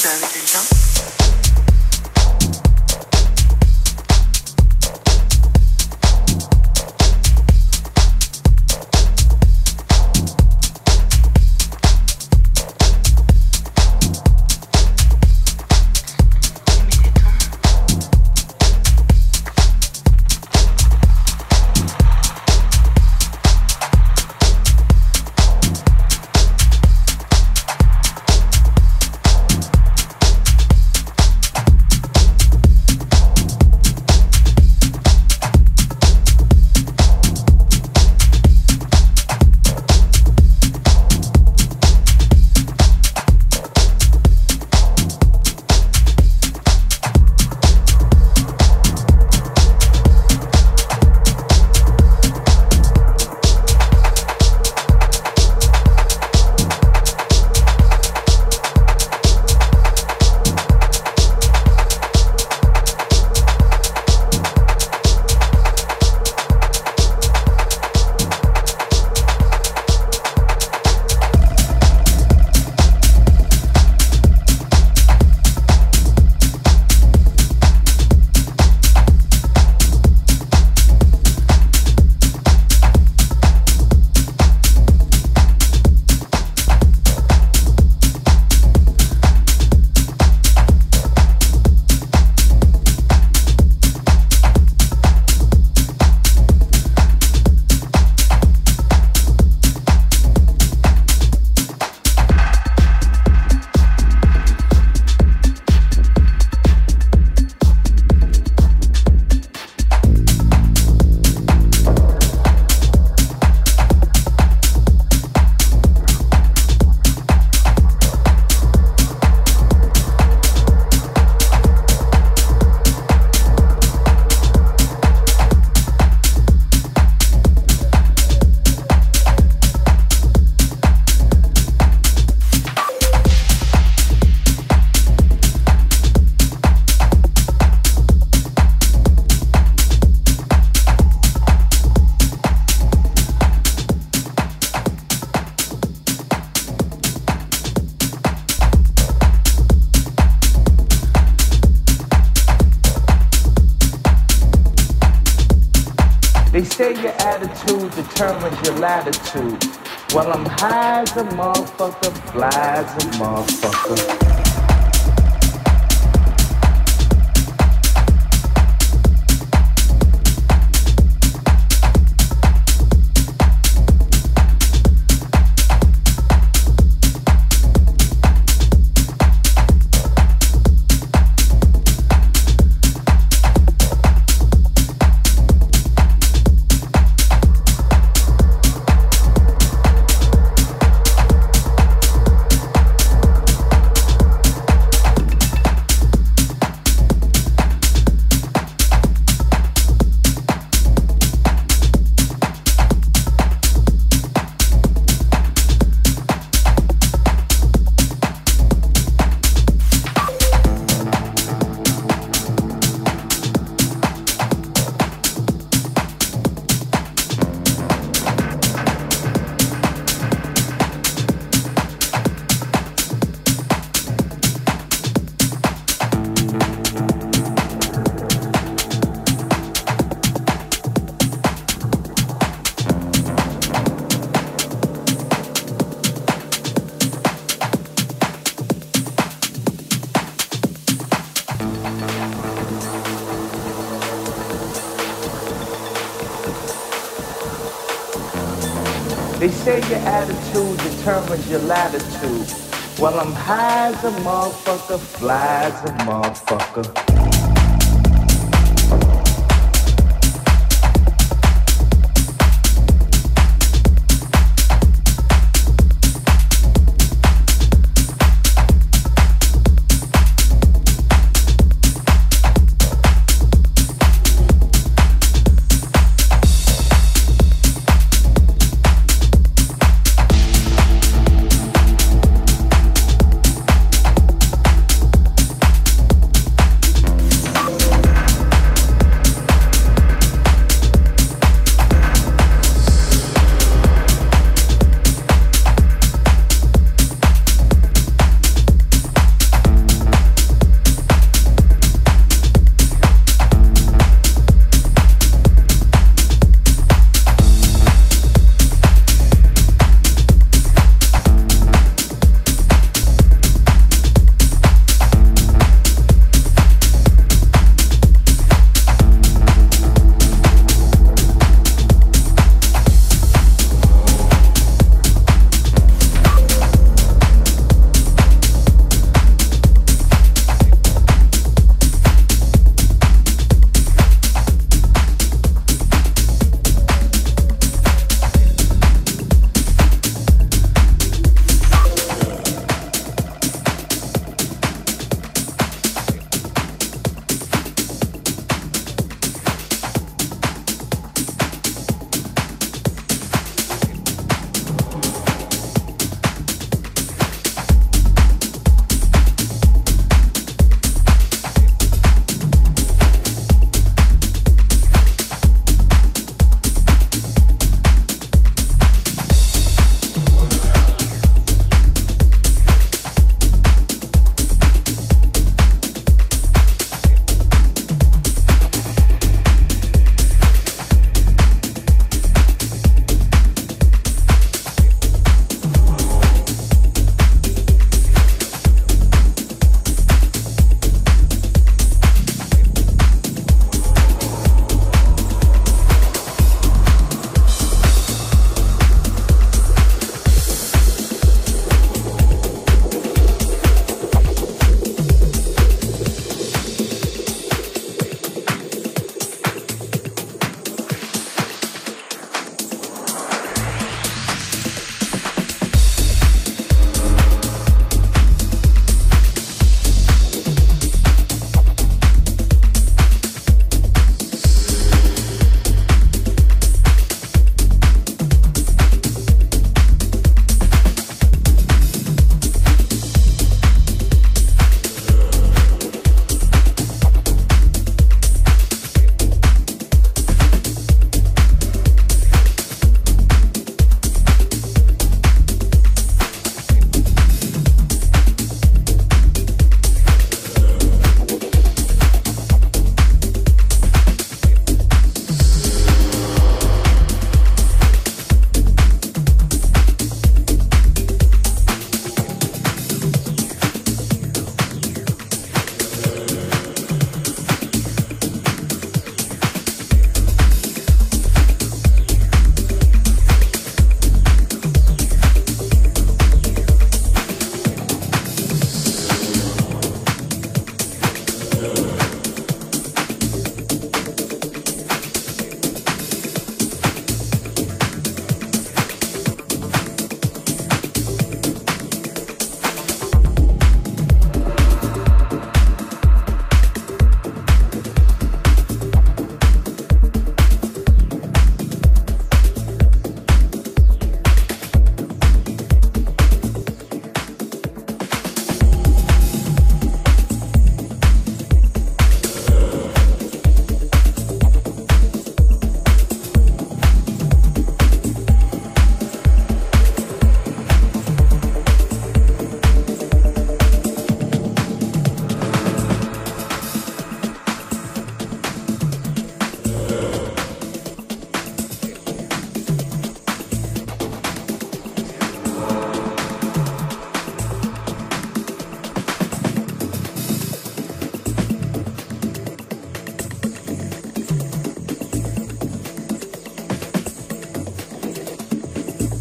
service. Determines your latitude. Well, I'm high as a motherfucker, fly as a motherfucker. Determines your latitude. Well, I'm high as a motherfucker, fly as a motherfucker.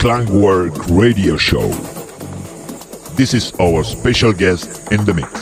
Klangwork Radio Show. This is our special guest in the mix.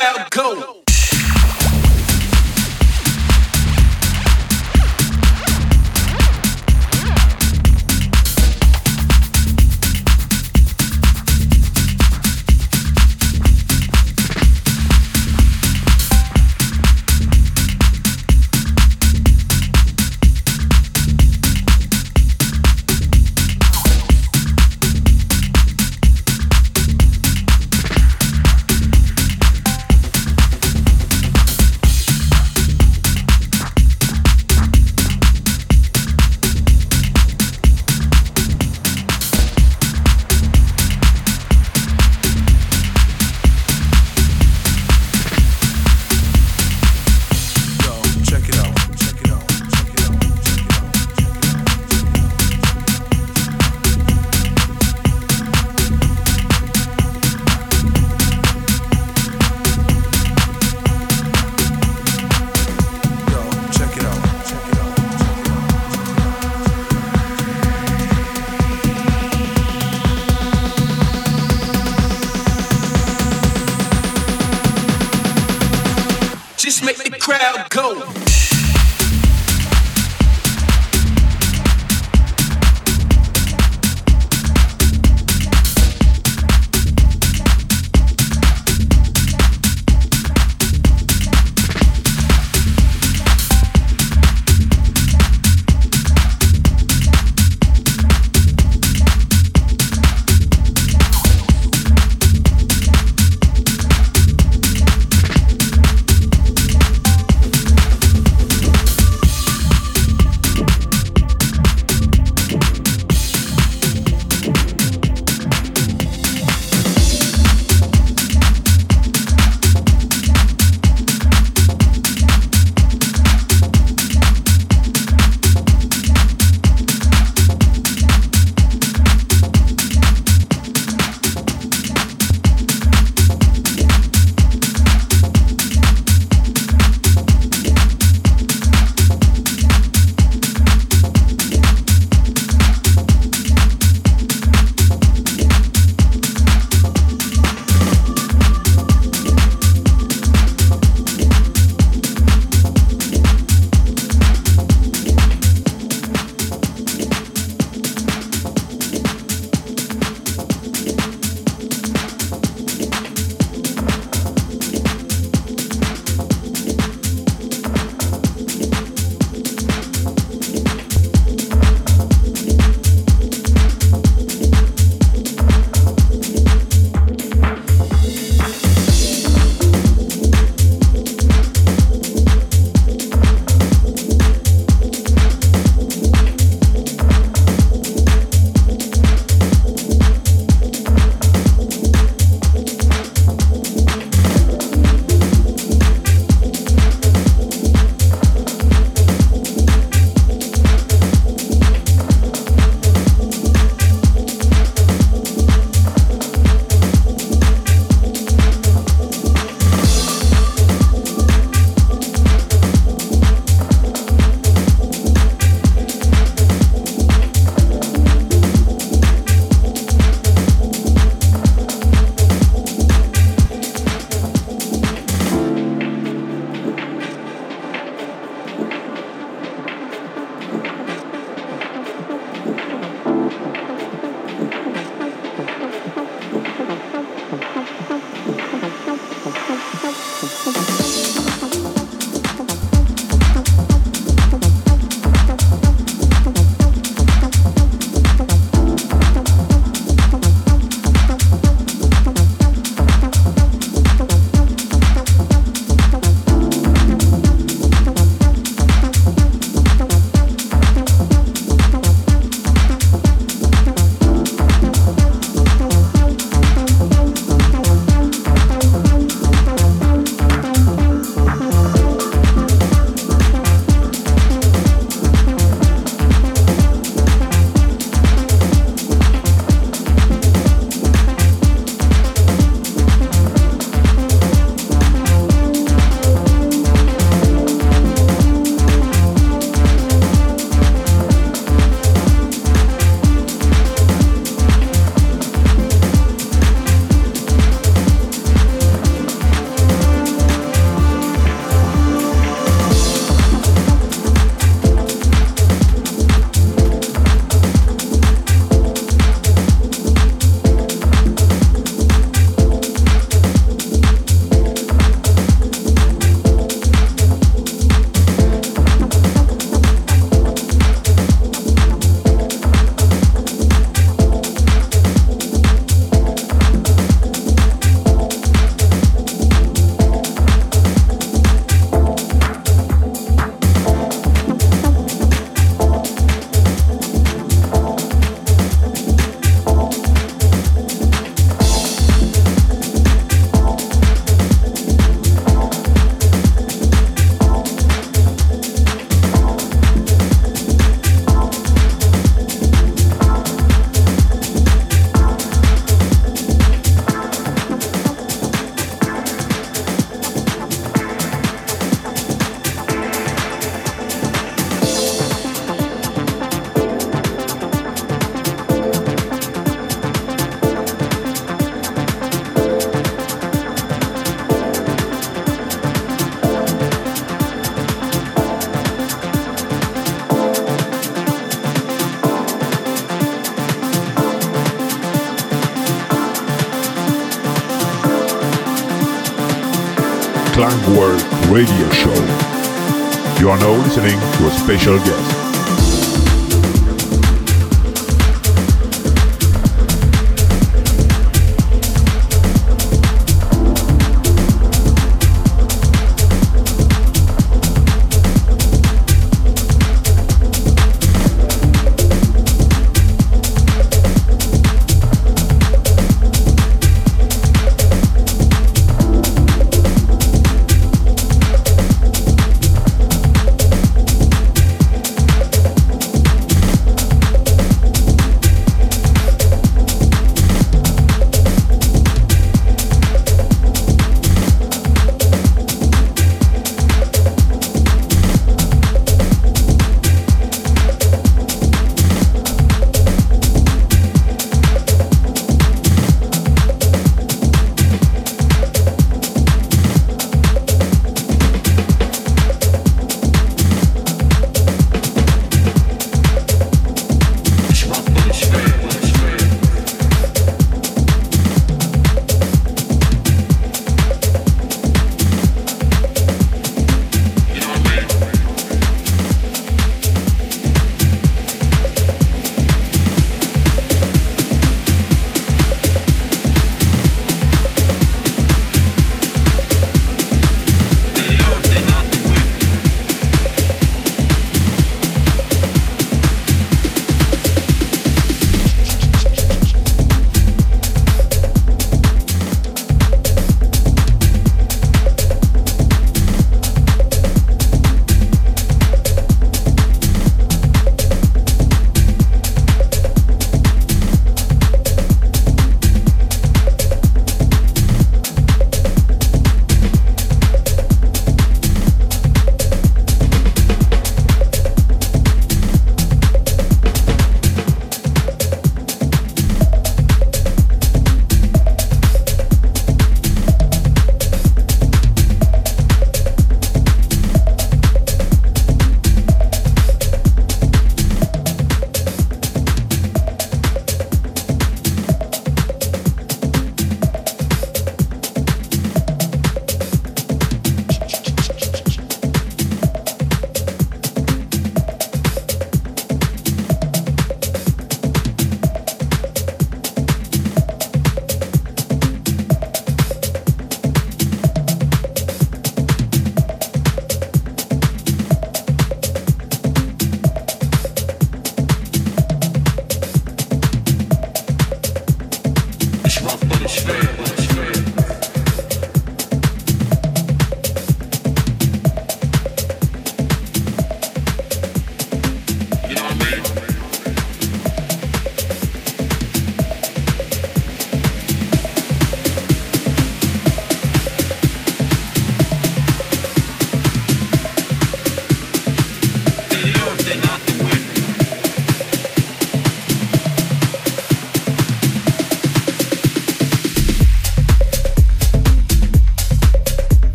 crowd go. Radio show. You are now listening to a special guest.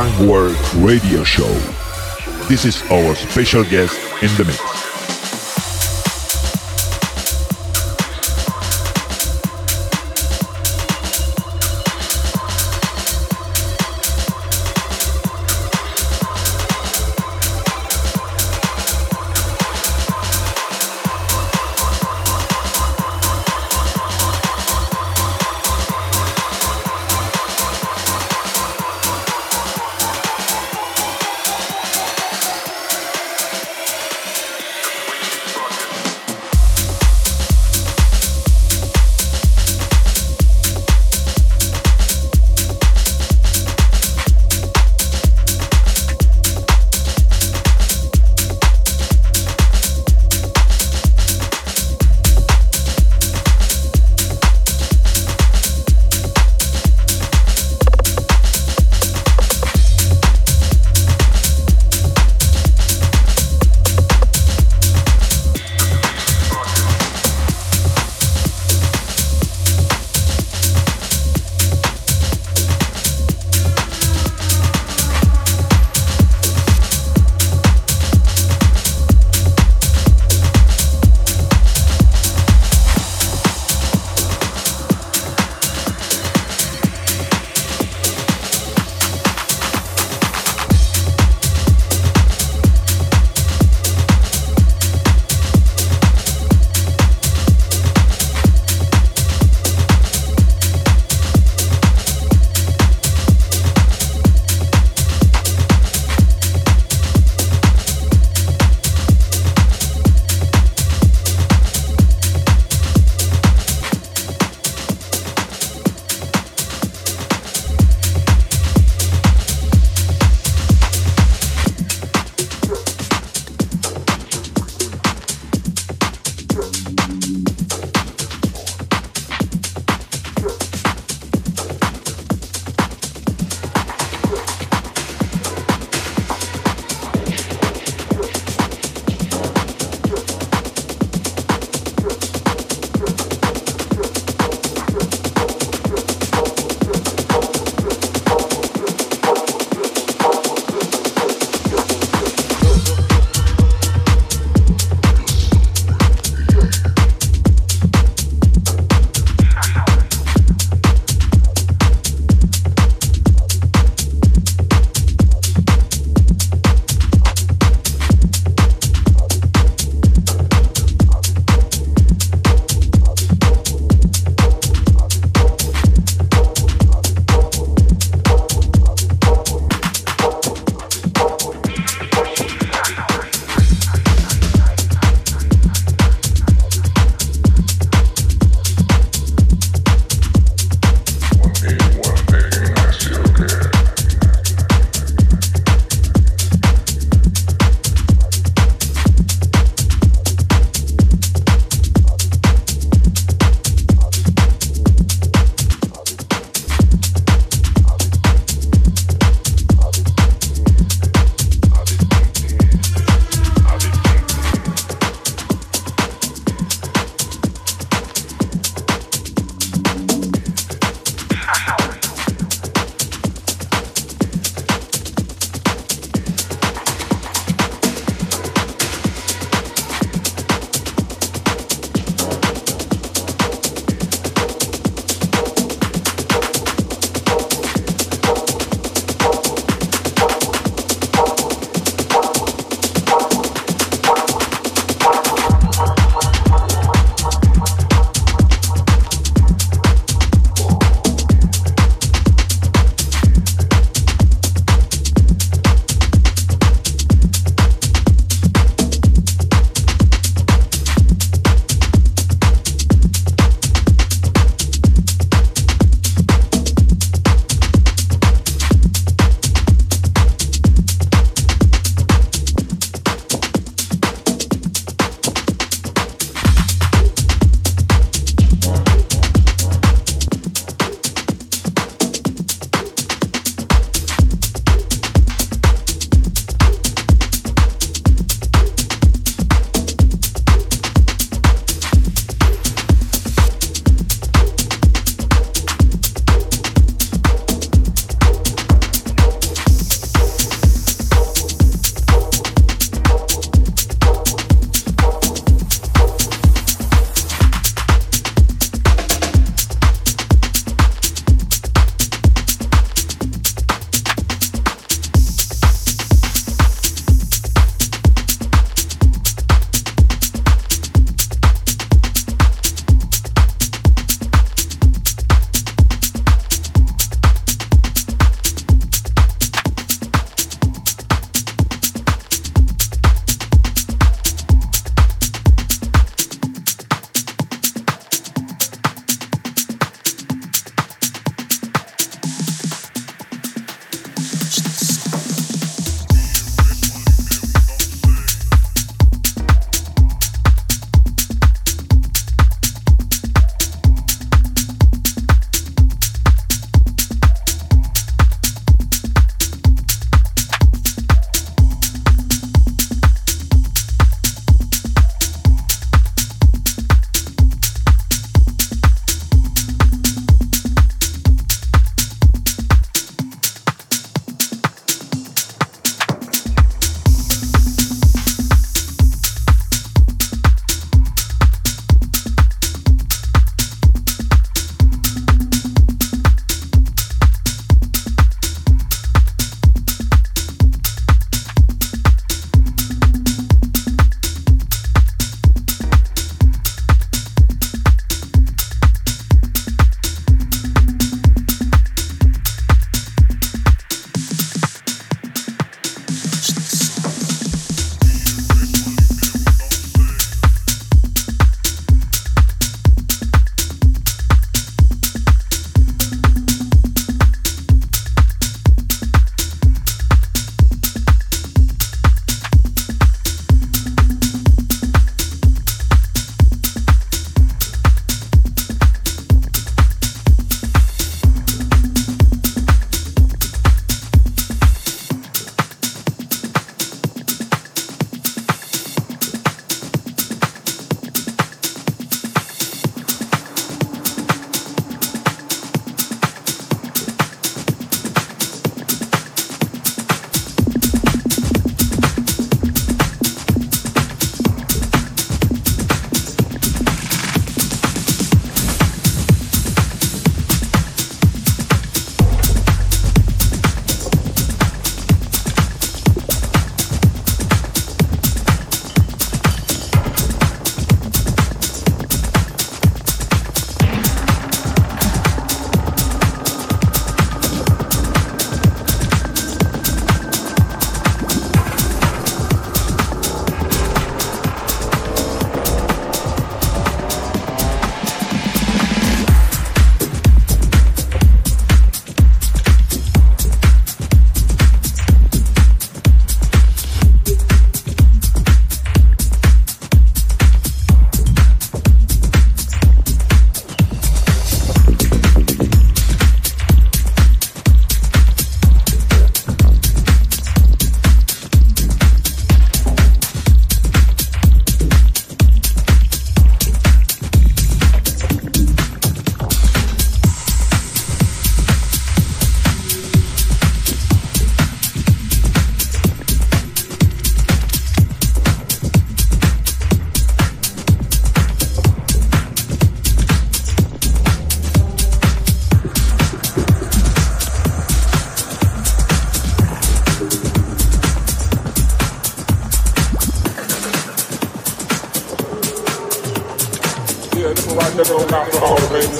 Clankwork Radio Show. This is our special guest in the mix.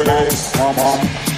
place. Come on.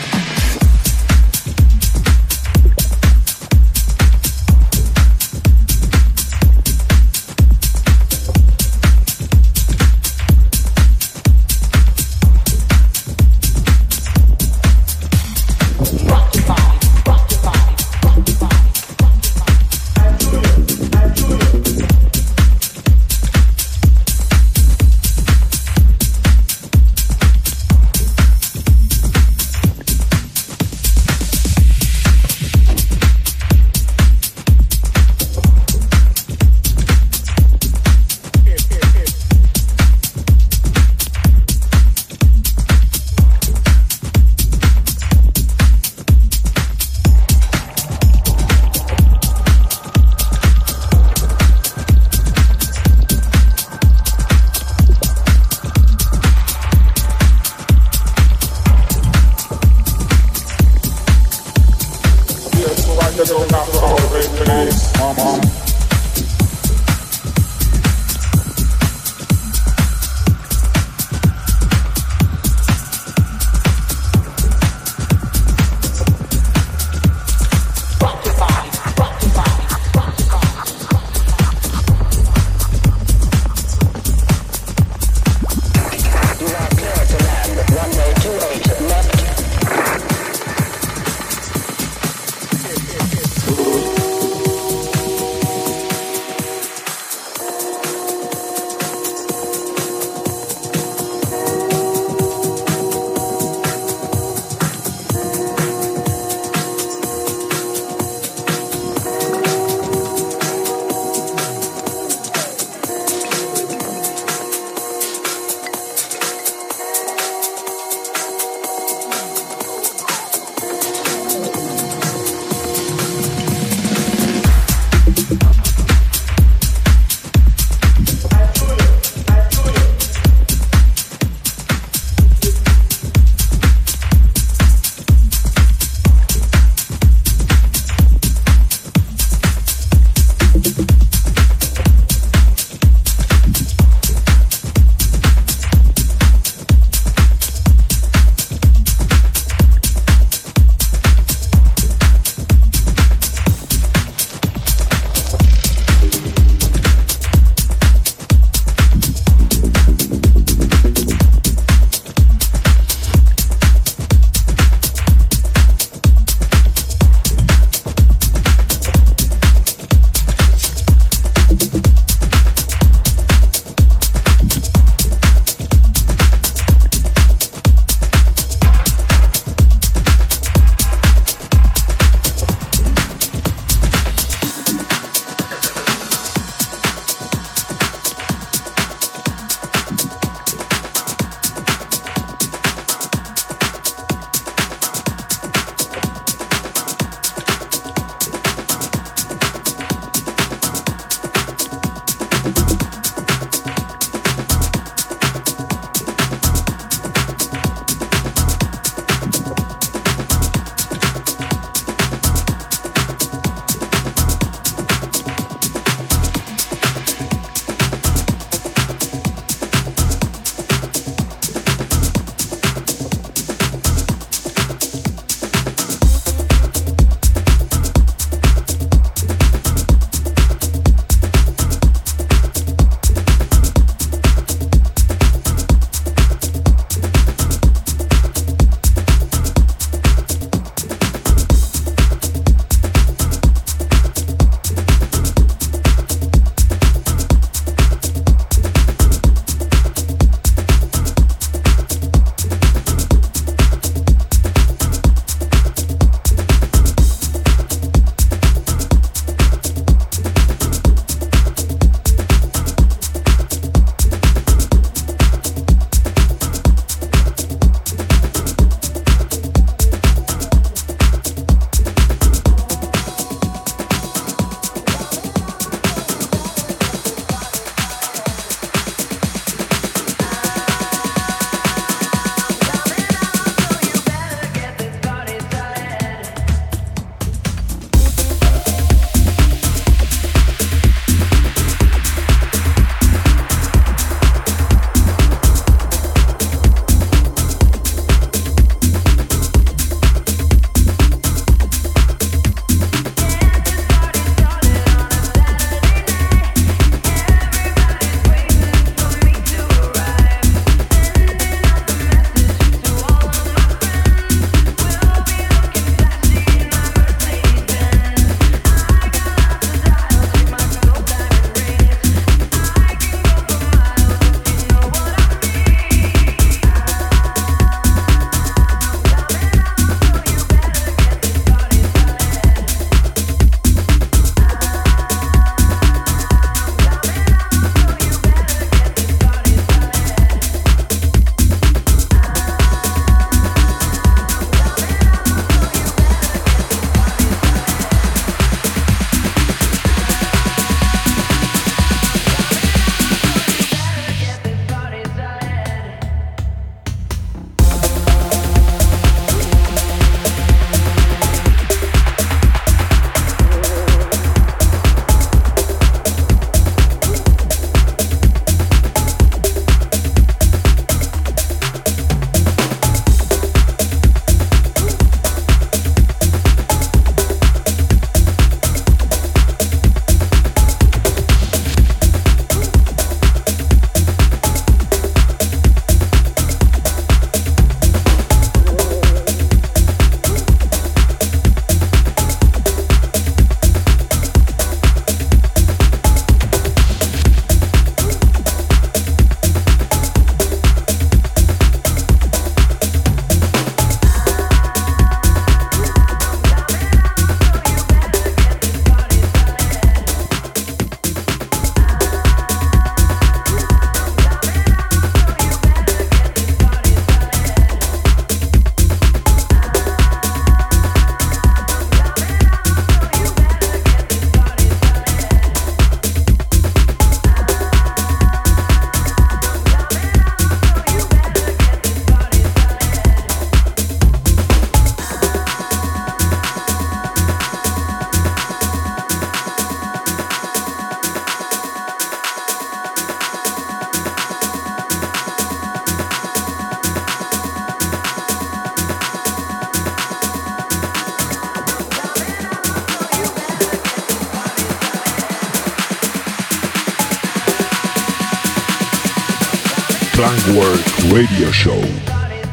Clankwork Radio Show.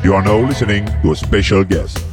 You are now listening to a special guest.